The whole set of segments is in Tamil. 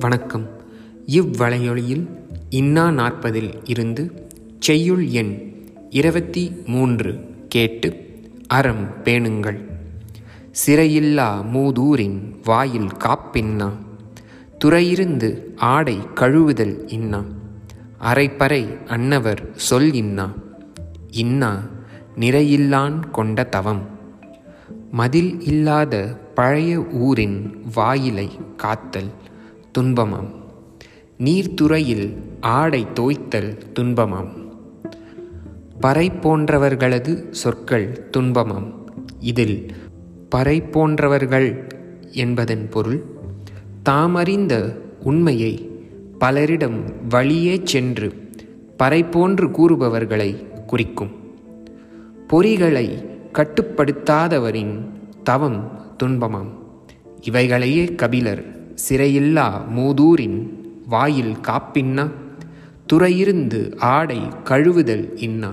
வணக்கம். இவ்வலையொலியில் இன்னா நாற்பதில் இருந்து செய்யுள் எண் இருபத்தி மூன்று கேட்டு அறம் பேணுங்கள். சிறையில்லா மூதூரின் வாயில் காப்பின்னா துறையிருந்து ஆடை கழுவுதல் இன்னா அரைப்பறை அன்னவர் சொல் இன்னா இன்னா நிறையில்லான் கொண்ட தவம். மதில் இல்லாத பழைய ஊரின் வாயிலை காத்தல் துன்பமாம். நீர்த்துறையில் ஆடை தோய்த்தல் துன்பமாம். பறை போன்றவர்களது சொற்கள் துன்பமாம். இதில் பறை போன்றவர்கள் என்பதன் பொருள் தாமறிந்த உண்மையை பலரிடம் வழியே சென்று பறை போன்று கூறுபவர்களை குறிக்கும். பொறிகளை கட்டுப்படுத்தாதவரின் தவம் துன்பமாம். இவைகளையே கபிலர் சிறையில்லா மூதூரின் வாயில் காப்பின்னா? துறையிருந்து ஆடை கழுவுதல் இன்னா?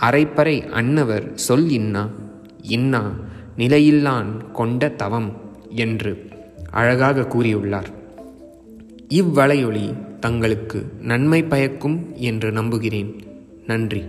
அரைப்பறை அன்னவர் சொல் இன்னா? இன்னா நிலையில்லான் கொண்ட தவம் என்று அழகாக கூறியுள்ளார். இவ்வளையொளி தங்களுக்கு நன்மை பயக்கும் என்று நம்புகிறேன். நன்றி.